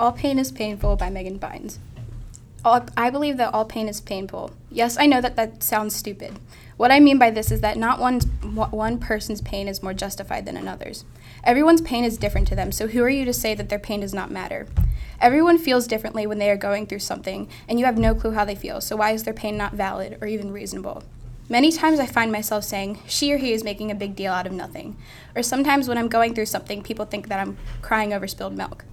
All Pain is Painful by Megan Bynes. All, I believe that all pain is painful. Yes, I know that that sounds stupid. What I mean by this is that not one's, one person's pain is more justified than another's. Everyone's pain is different to them, so who are you to say that their pain does not matter? Everyone feels differently when they are going through something, and you have no clue how they feel, so why is their pain not valid or even reasonable? Many times I find myself saying, she or he is making a big deal out of nothing. Or sometimes when I'm going through something, people think that I'm crying over spilled milk.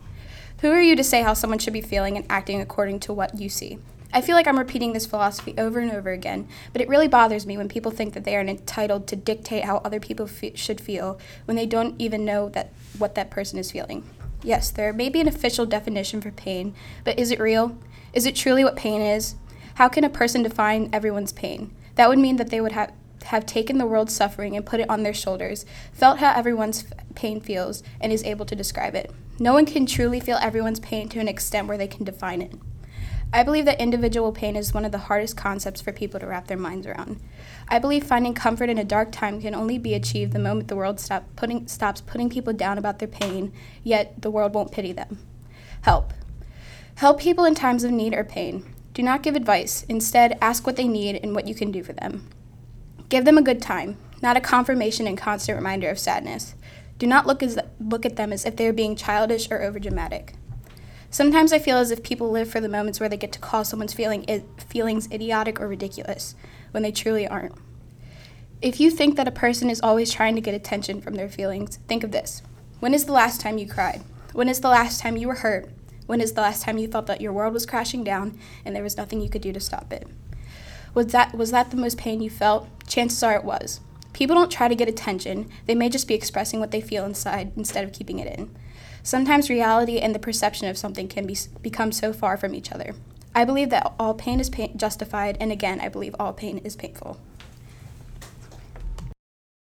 Who are you to say how someone should be feeling and acting according to what you see? I feel like I'm repeating this philosophy over and over again, but it really bothers me when people think that they are entitled to dictate how other people should feel when they don't even know that what that person is feeling. Yes, there may be an official definition for pain, but is it real? Is it truly what pain is? How can a person define everyone's pain? That would mean that they would have have taken the world's suffering and put it on their shoulders, felt how everyone's f- pain feels, and is able to describe it. No one can truly feel everyone's pain to an extent where they can define it. I believe that individual pain is one of the hardest concepts for people to wrap their minds around. I believe finding comfort in a dark time can only be achieved the moment the world stop putting, stops putting people down about their pain, yet the world won't pity them. Help. Help people in times of need or pain. Do not give advice. Instead, ask what they need and what you can do for them. Give them a good time, not a confirmation and constant reminder of sadness. Do not look, as, look at them as if they are being childish or overdramatic. Sometimes I feel as if people live for the moments where they get to call someone's feeling I- feelings idiotic or ridiculous, when they truly aren't. If you think that a person is always trying to get attention from their feelings, think of this. When is the last time you cried? When is the last time you were hurt? When is the last time you felt that your world was crashing down and there was nothing you could do to stop it? Was that, was that the most pain you felt? Chances are it was. People don't try to get attention, they may just be expressing what they feel inside instead of keeping it in. Sometimes reality and the perception of something can be, become so far from each other. I believe that all pain is pain justified, and again, I believe all pain is painful.